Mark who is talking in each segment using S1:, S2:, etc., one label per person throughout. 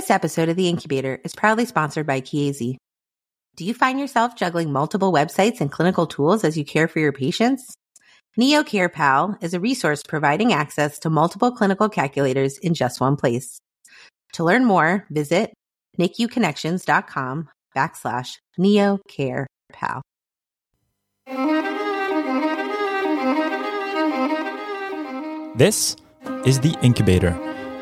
S1: This episode of The Incubator is proudly sponsored by Chiesi. Do you find yourself juggling multiple websites and clinical tools as you care for your patients? Neo Care is a resource providing access to multiple clinical calculators in just one place. To learn more, visit NICUconnections.com backslash Neo Care
S2: This is The Incubator,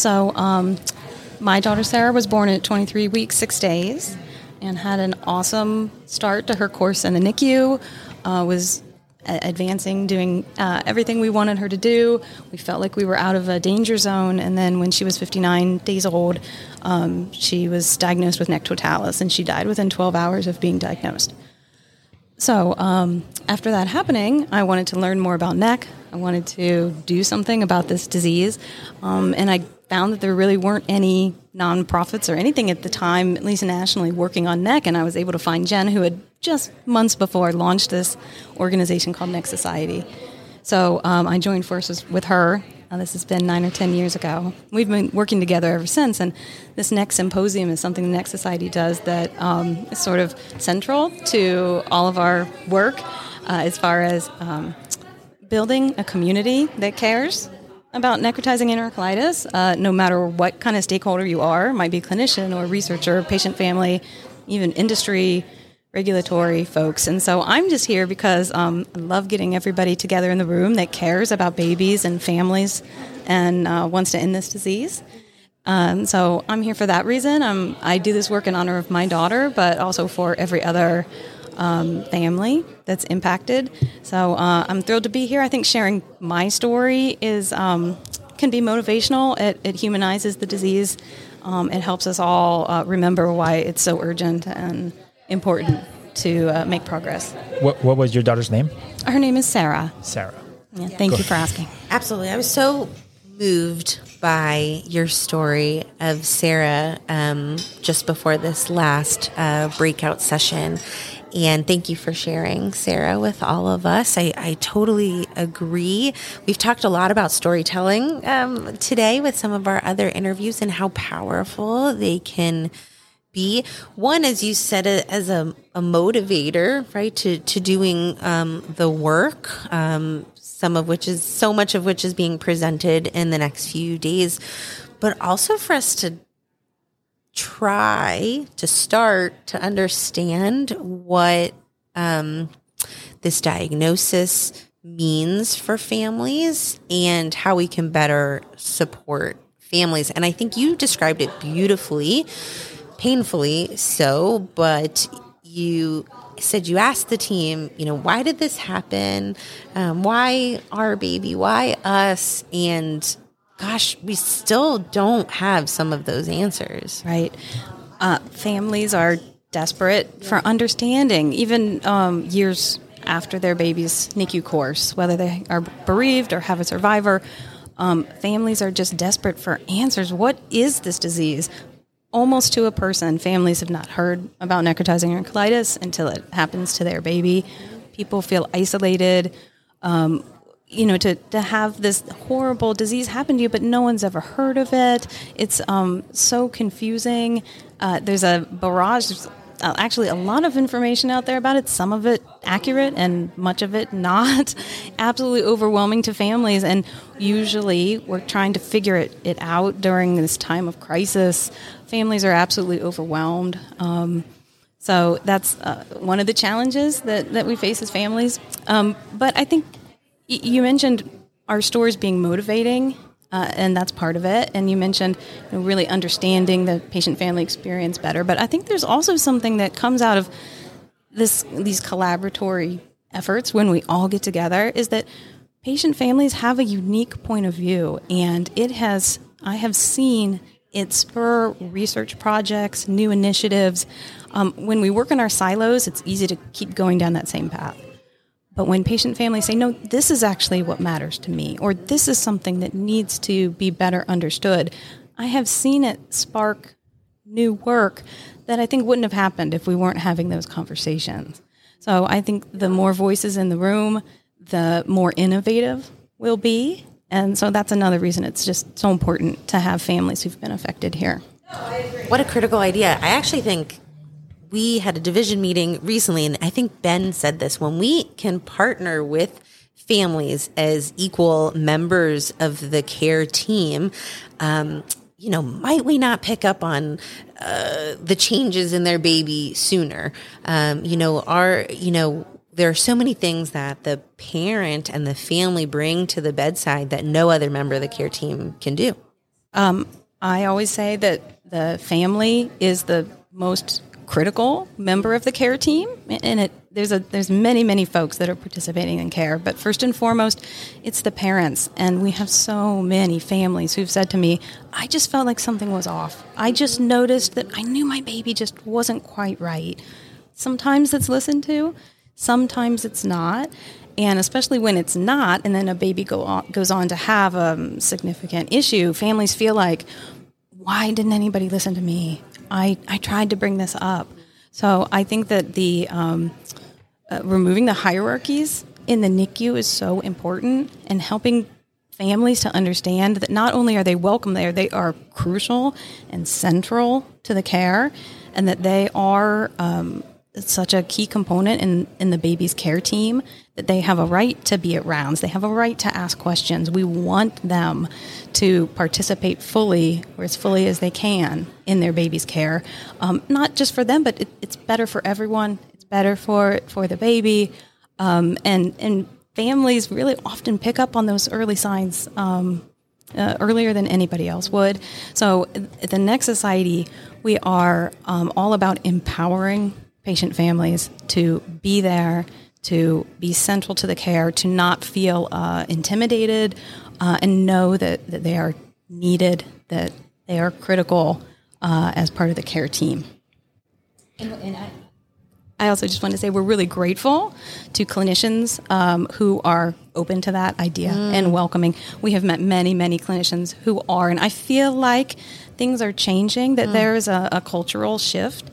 S3: So, um, my daughter Sarah was born at 23 weeks, six days, and had an awesome start to her course in the NICU. Uh, was advancing, doing uh, everything we wanted her to do. We felt like we were out of a danger zone. And then when she was 59 days old, um, she was diagnosed with NEC totalis, and she died within 12 hours of being diagnosed. So um, after that happening, I wanted to learn more about NEC. I wanted to do something about this disease, um, and I found that there really weren't any nonprofits or anything at the time, at least nationally, working on NEC. And I was able to find Jen, who had just months before launched this organization called NEC Society. So um, I joined forces with her. This has been nine or ten years ago. We've been working together ever since, and this NEC Symposium is something the NEC Society does that um, is sort of central to all of our work uh, as far as um, building a community that cares about necrotizing enterocolitis, uh, no matter what kind of stakeholder you are, might be clinician or researcher, patient family, even industry, regulatory folks. And so I'm just here because um, I love getting everybody together in the room that cares about babies and families and uh, wants to end this disease. Um, so I'm here for that reason. Um, I do this work in honor of my daughter, but also for every other um, family that's impacted. So uh, I'm thrilled to be here. I think sharing my story is um, can be motivational. It, it humanizes the disease. Um, it helps us all uh, remember why it's so urgent and important to uh, make progress.
S2: What, what was your daughter's name?
S3: Her name is Sarah.
S2: Sarah.
S3: Yeah, thank you for asking.
S1: Absolutely. I was so moved by your story of Sarah um, just before this last uh, breakout session. And thank you for sharing, Sarah, with all of us. I, I totally agree. We've talked a lot about storytelling um, today with some of our other interviews and how powerful they can be. One, as you said, as a, a motivator, right, to, to doing um, the work, um, some of which is so much of which is being presented in the next few days, but also for us to try to start to understand what um, this diagnosis means for families and how we can better support families. And I think you described it beautifully, painfully so, but you said you asked the team, you know, why did this happen? Um, why our baby? Why us? And gosh, we still don't have some of those answers.
S3: Right. Uh, families are desperate for understanding, even um, years after their baby's NICU course, whether they are bereaved or have a survivor. Um, families are just desperate for answers. What is this disease? Almost to a person, families have not heard about necrotizing enterocolitis until it happens to their baby. People feel isolated. Um, you know, to, to have this horrible disease happen to you, but no one's ever heard of it. It's um, so confusing. Uh, there's a barrage, uh, actually a lot of information out there about it, some of it accurate and much of it not. Absolutely overwhelming to families. And usually we're trying to figure it, it out during this time of crisis. Families are absolutely overwhelmed. Um, So that's uh, one of the challenges that, that we face as families. Um, but I think you mentioned our stories being motivating, uh, and that's part of it. And you mentioned you know, really understanding the patient family experience better. But I think there's also something that comes out of this these collaboratory efforts when we all get together is that patient families have a unique point of view, and it has I have seen it spur research projects, new initiatives. Um, when we work in our silos, it's easy to keep going down that same path. But when patient families say, no, this is actually what matters to me, or this is something that needs to be better understood, I have seen it spark new work that I think wouldn't have happened if we weren't having those conversations. So I think the more voices in the room, the more innovative we'll be. And so that's another reason it's just so important to have families who've been affected here.
S1: What a critical idea. I actually think we had a division meeting recently, and I think Ben said this when we can partner with families as equal members of the care team. Um, you know, might we not pick up on uh, the changes in their baby sooner? Um, you know, our, you know, there are so many things that the parent and the family bring to the bedside that no other member of the care team can do.
S3: Um, I always say that the family is the most critical member of the care team, and it there's a there's many many folks that are participating in care, but first and foremost, it's the parents, and we have so many families who've said to me, "I just felt like something was off. I just noticed that I knew my baby just wasn't quite right." Sometimes it's listened to, sometimes it's not. And especially when it's not, and then a baby go on, goes on to have a significant issue, families feel like, why didn't anybody listen to me? I, I tried to bring this up. So I think that the um, uh, removing the hierarchies in the NICU is so important and helping families to understand that not only are they welcome there, they are crucial and central to the care, and that they are um, such a key component in, in the baby's care team that they have a right to be at rounds. They have a right to ask questions. We want them to participate fully, or as fully as they can, in their baby's care. Um, not just for them, but it, it's better for everyone. It's better for, for the baby. Um, and, and families really often pick up on those early signs um, uh, earlier than anybody else would. So at the NEC Society, we are um, all about empowering patient families to be there, to be central to the care, to not feel uh, intimidated, uh, and know that, that they are needed, that they are critical uh, as part of the care team. And, and I, I, also just want to say we're really grateful to clinicians um, who are open to that idea mm. and welcoming. We have met many, many clinicians who are, and I feel like things are changing, that mm. there is a, a cultural shift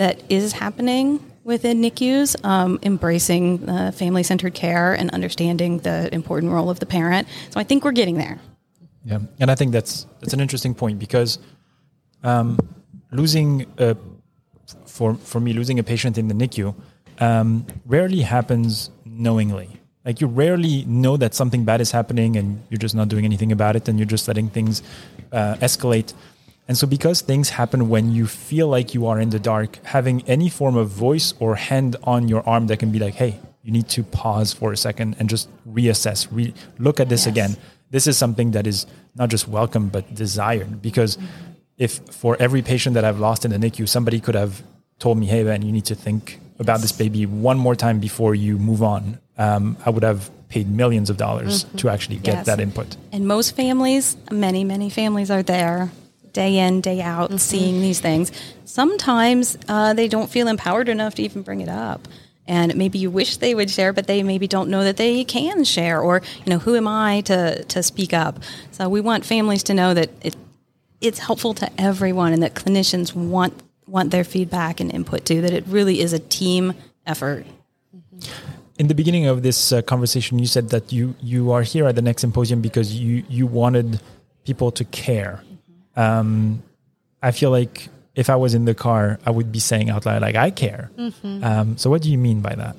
S3: that is happening within NICUs, um, embracing uh, family centered care and understanding the important role of the parent. So I think we're getting there.
S2: Yeah, and I think that's that's an interesting point because um, losing a, for for me losing a patient in the NICU um, rarely happens knowingly. Like you rarely know that something bad is happening and you're just not doing anything about it and you're just letting things uh, escalate. And so, because things happen when you feel like you are in the dark, having any form of voice or hand on your arm that can be like, hey, you need to pause for a second and just reassess, re- look at this yes. again. This is something that is not just welcome, but desired. Because if for every patient that I've lost in the NICU, somebody could have told me, hey, man, you need to think about this baby one more time before you move on, um, I would have paid millions of dollars mm-hmm. to actually get yes. that input.
S3: And most families, many, many families are there day in, day out, mm-hmm. seeing these things. Sometimes uh, they don't feel empowered enough to even bring it up. And maybe you wish they would share, but they maybe don't know that they can share, or you know, who am I to to speak up? So we want families to know that it, it's helpful to everyone, and that clinicians want want their feedback and input too. That it really is a team effort.
S2: In the beginning of this uh, conversation, you said that you you are here at the NEC Symposium because you you wanted people to care um, I feel like if I was in the car, I would be saying out loud, like, I care. Mm-hmm. Um, so, what do you mean by that?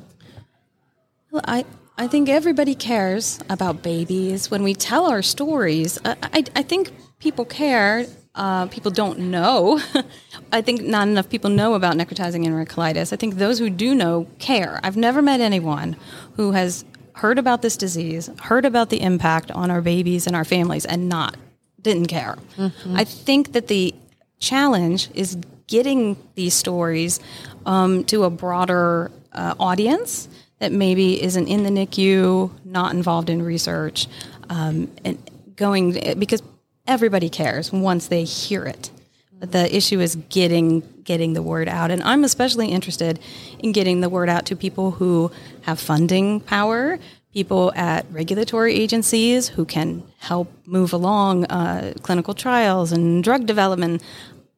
S3: Well, I, I think everybody cares about babies. When we tell our stories, I, I, I think people care uh, people don't know. I think not enough people know about necrotizing enterocolitis. I think those who do know care. I've never met anyone who has heard about this disease, heard about the impact on our babies and our families, and not didn't care. Mm-hmm. I think that the challenge is getting these stories um, to a broader uh, audience that maybe isn't in the NICU, not involved in research, um, and going because everybody cares once they hear it. But the issue is getting getting the word out, and I'm especially interested in getting the word out to people who have funding power, people at regulatory agencies who can help move along uh, clinical trials and drug development.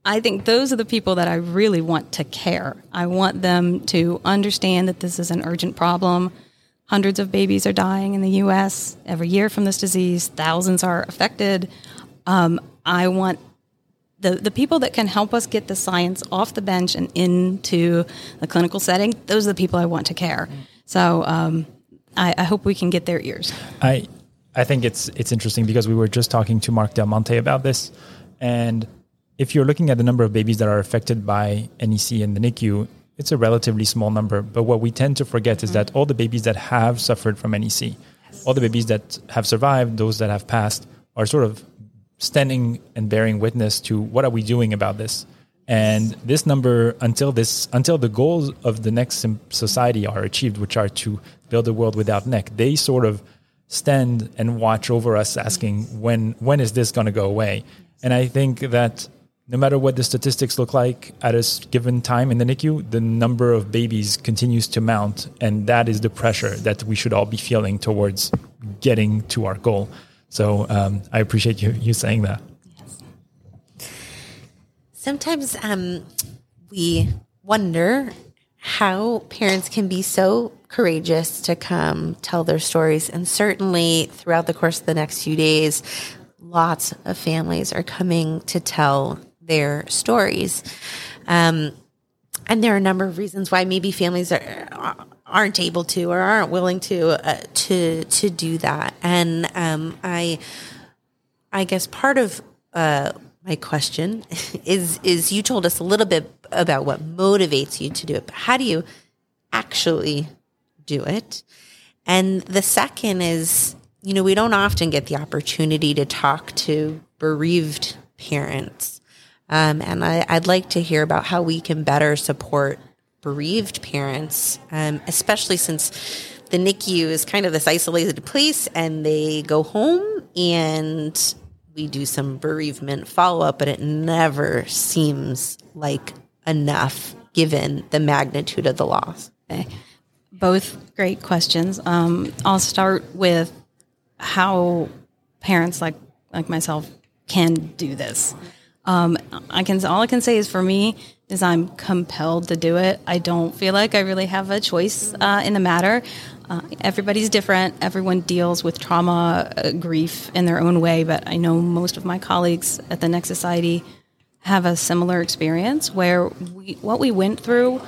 S3: I think those are the people that I really want to care. I want them to understand that this is an urgent problem. Hundreds of babies are dying in the US every year from this disease, thousands are affected. Um, I want the, the people that can help us get the science off the bench and into the clinical setting, those are the people I want to care. So um, I, I, hope we can get their ears.
S2: I I think it's it's interesting because we were just talking to Mark Del Monte about this, and if you're looking at the number of babies that are affected by NEC in the NICU, it's a relatively small number. But what we tend to forget is mm-hmm. that all the babies that have suffered from NEC, yes. all the babies that have survived, those that have passed, are sort of standing and bearing witness to what are we doing about this. And this number, until this, until the goals of the NEC Society are achieved, which are to build a world without NEC, they sort of stand and watch over us, asking when when is this going to go away? And I think that no matter what the statistics look like at a given time in the NICU, the number of babies continues to mount. And that is the pressure that we should all be feeling towards getting to our goal. So um, I appreciate you, you saying that.
S1: Sometimes um, we wonder how parents can be so courageous to come tell their stories. And certainly throughout the course of the next few days, lots of families are coming to tell their stories. Um, and there are a number of reasons why maybe families are aren't able to or aren't willing to uh, to to do that. And um, I I guess part of uh, my question is is you told us a little bit about what motivates you to do it, but how do you actually do it? And the second is, you know, we don't often get the opportunity to talk to bereaved parents um, and I, would like to hear about how we can better support bereaved parents, um, especially since the NICU is kind of this isolated place and they go home and we do some bereavement follow up, but it never seems like enough given the magnitude of the loss.
S3: Okay. Both great questions. Um, I'll start with how parents like like myself can do this. Um, I can all I can say is for me is I'm compelled to do it. I don't feel like I really have a choice uh, in the matter. Uh, everybody's different. Everyone deals with trauma, uh, grief in their own way. But I know most of my colleagues at the NEC Society have a similar experience where we, what we went through,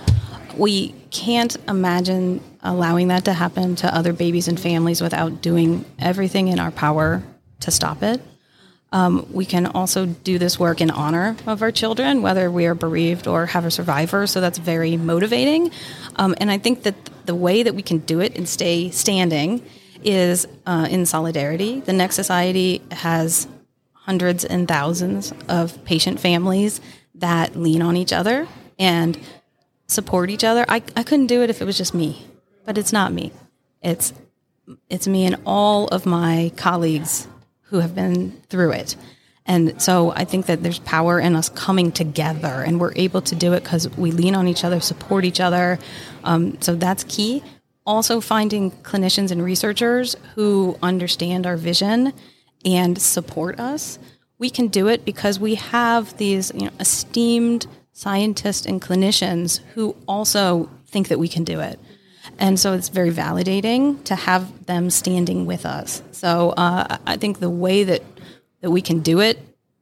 S3: we can't imagine allowing that to happen to other babies and families without doing everything in our power to stop it. Um, we can also do this work in honor of our children, whether we are bereaved or have a survivor. So that's very motivating. Um, and I think that the way that we can do it and stay standing is uh, in solidarity. The NEC Society has hundreds and thousands of patient families that lean on each other and support each other. I, I couldn't do it if it was just me, but it's not me. It's it's me and all of my colleagues who have been through it. And so I think that there's power in us coming together, and we're able to do it because we lean on each other, support each other. Um, so that's key. Also, finding clinicians and researchers who understand our vision and support us. We can do it because we have these you know, esteemed scientists and clinicians who also think that we can do it. And so it's very validating to have them standing with us. So uh, I think the way that, that we can do it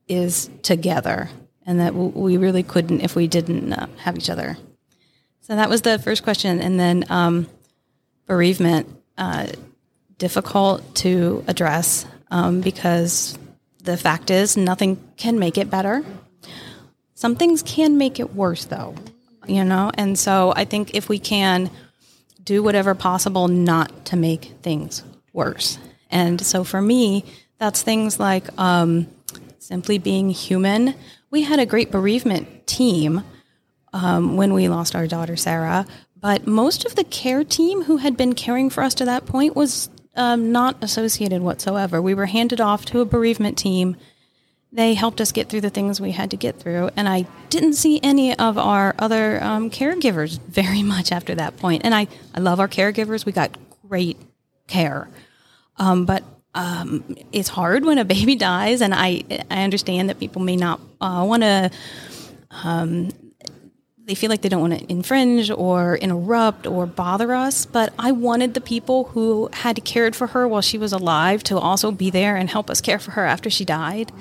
S3: is together, and that we really couldn't if we didn't uh, have each other. So that was the first question. And then um, bereavement, uh, difficult to address um, because the fact is, nothing can make it better. Some things can make it worse, though, you know? And so I think if we can do whatever possible not to make things worse. And so for me, that's things like um, simply being human. We had a great bereavement team um, when we lost our daughter, Sarah, but most of the care team who had been caring for us to that point was um, not associated whatsoever. We were handed off to a bereavement team. They helped us get through the things we had to get through, and I didn't see any of our other um, caregivers very much after that point. And I, I love our caregivers. We got great care, um, but um, it's hard when a baby dies, and I I understand that people may not uh, want to um, they feel like they don't want to infringe or interrupt or bother us. But I wanted the people who had cared for her while she was alive to also be there and help us care for her after she died.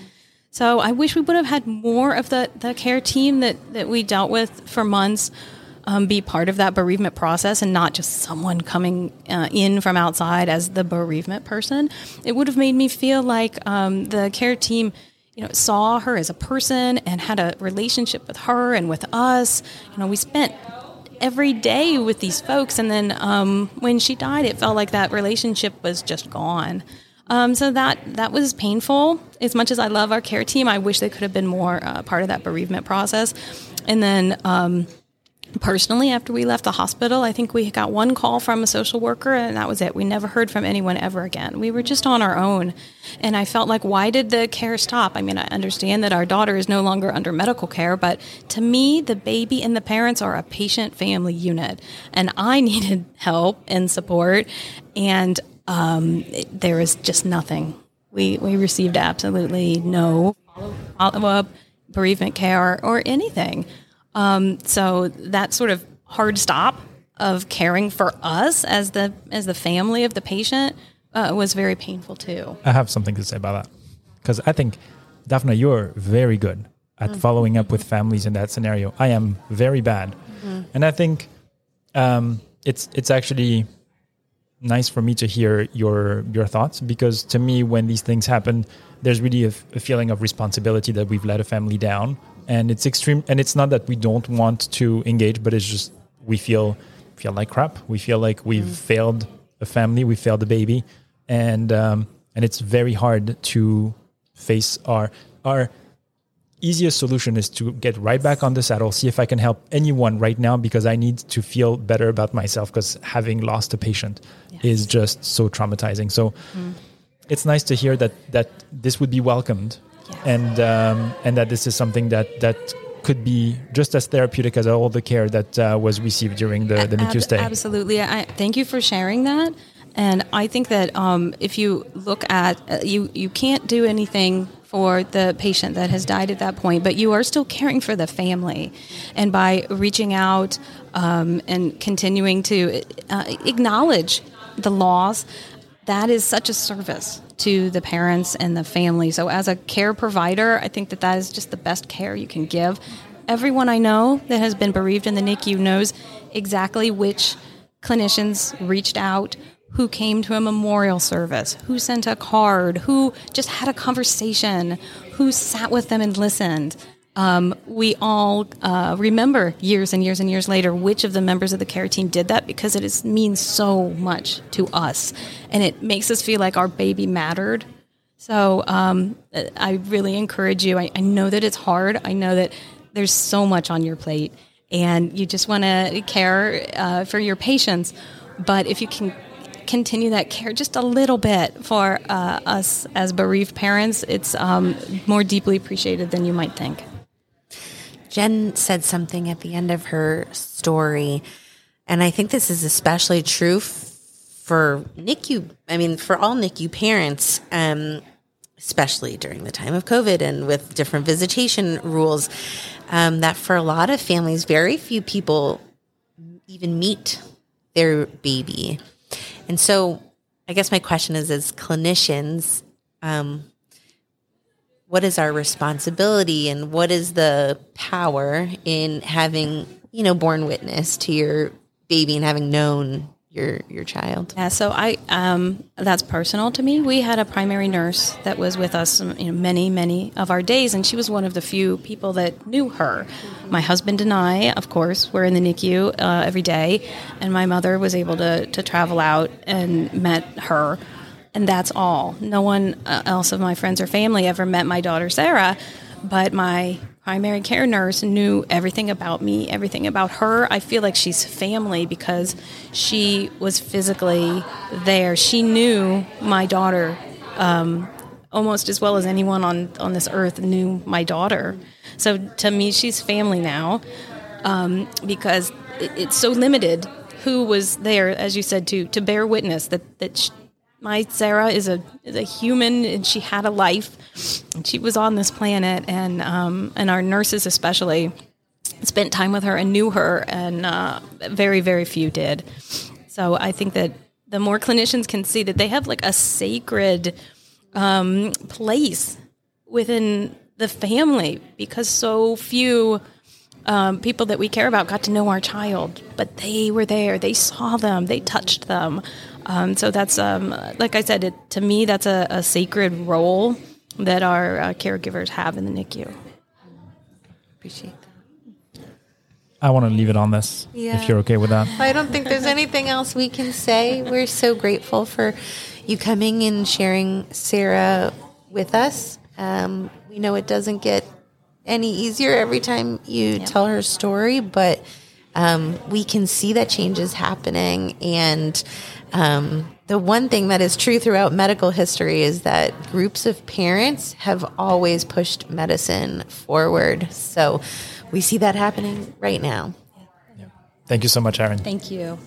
S3: So I wish we would have had more of the, the care team that, that we dealt with for months um, be part of that bereavement process and not just someone coming uh, in from outside as the bereavement person. It would have made me feel like um, the care team you know, saw her as a person and had a relationship with her and with us. You know, we spent every day with these folks, and then um, when she died, it felt like that relationship was just gone. Um, so that that was painful. As much as I love our care team, I wish they could have been more uh, part of that bereavement process. And then um, personally after we left the hospital i think we got one call from a social worker and that was it. We never heard from anyone ever again. We were just on our own. And i felt like why did the care stop? I mean i understand that our daughter is no longer under medical care but to me the baby and the parents are a patient family unit. And i needed help and support. And um, was just nothing we, we received absolutely no follow-up bereavement care or anything um, so that sort of hard stop of caring for us as the as the family of the patient uh, was very painful too.
S2: I have something to say about that because I think Daphna, you're very good at mm-hmm. following up with families in that scenario. I am very bad, mm-hmm. and I think um, it's it's actually nice for me to hear your your thoughts because to me, when these things happen, there's really a, a feeling of responsibility that we've let a family down and it's extreme and it's not that we don't want to engage but it's just we feel feel like crap we feel like we've mm. failed a family we failed a baby and um, and it's very hard to face our our easiest solution is to get right back on the saddle see if i can help anyone right now because i need to feel better about myself because having lost a patient. Is just so traumatizing so mm. it's nice to hear that that this would be welcomed and um, and that this is something that that could be just as therapeutic as all the care that uh, was received during the, the NICU stay.
S3: Absolutely. I, thank you for sharing that. And I think that um, if you look at uh, you, you can't do anything for the patient that has died at that point, but you are still caring for the family. And by reaching out um, and continuing to uh, acknowledge the laws, that is such a service to the parents and the family. So, as a care provider, I think that that is just the best care you can give. Everyone I know that has been bereaved in the NICU knows exactly which clinicians reached out, who came to a memorial service, who sent a card, who just had a conversation, who sat with them and listened um, we all uh, remember years and years and years later which of the members of the care team did that because it is, means so much to us and it makes us feel like our baby mattered. So um, I really encourage you. I, I, know that it's hard. I know that there's so much on your plate and you just want to care uh, for your patients. But if you can continue that care just a little bit for uh, us as bereaved parents, it's um, more deeply appreciated than you might think.
S1: Jen said something at the end of her story, and I think this is especially true f- for NICU. I mean, for all NICU parents, um, especially during the time of COVID and with different visitation rules. Um, that for a lot of families, very few people even meet their baby, and so I guess my question is, as clinicians, um, what is our responsibility and what is the power in having you know born witness to your baby and having known your your child?
S3: Yeah, so I um, that's personal to me. We had a primary nurse that was with us, um, you know, many many of our days, and she was one of the few people that knew her. My husband and I, of course, were in the NICU uh, every day, and my mother was able to to travel out and met her, and that's all. No one uh, else of my friends or family ever met my daughter Sarah, but my primary care nurse knew everything about me, everything about her. I feel like she's family because she was physically there. She knew my daughter um, almost as well as anyone on, on this earth knew my daughter. So to me, she's family now um, because it, it's so limited who was there, as you said, to, to bear witness that, that my Sarah is a is a human and she had a life. And she was on this planet, and um, and our nurses especially spent time with her and knew her, and uh, very very few did. So I think that the more clinicians can see that they have like a sacred um, place within the family because so few um, people that we care about got to know our child, but they were there. They saw them. They touched them. Um, so that's, um, like I said, it, to me, that's a, a sacred role that our uh, caregivers have in the NICU.
S1: Appreciate that.
S2: I want to leave it on this
S1: Yeah.
S2: if you're okay with that.
S1: I don't think there's anything else we can say. We're so grateful for you coming and sharing Sarah with us. Um, we know it doesn't get any easier every time you tell her story, but um, we can see that change is happening. And um, the one thing that is true throughout medical history is that groups of parents have always pushed medicine forward. So we see that happening right now.
S2: Thank you so much, Erin.
S3: Thank you.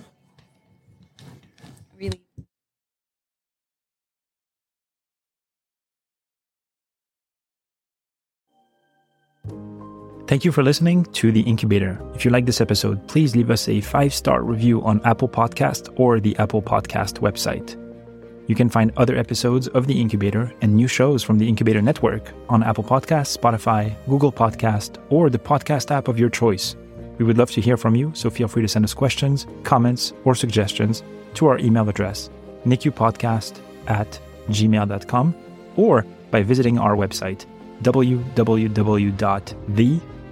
S2: Thank you for listening to The Incubator. If you like this episode, please leave us a five star review on Apple Podcast or the Apple Podcast website. You can find other episodes of The Incubator and new shows from the Incubator Network on Apple Podcasts, Spotify, Google Podcast, or the podcast app of your choice. We would love to hear from you, so feel free to send us questions, comments, or suggestions to our email address, nicupodcast at gmail.com, or by visiting our website,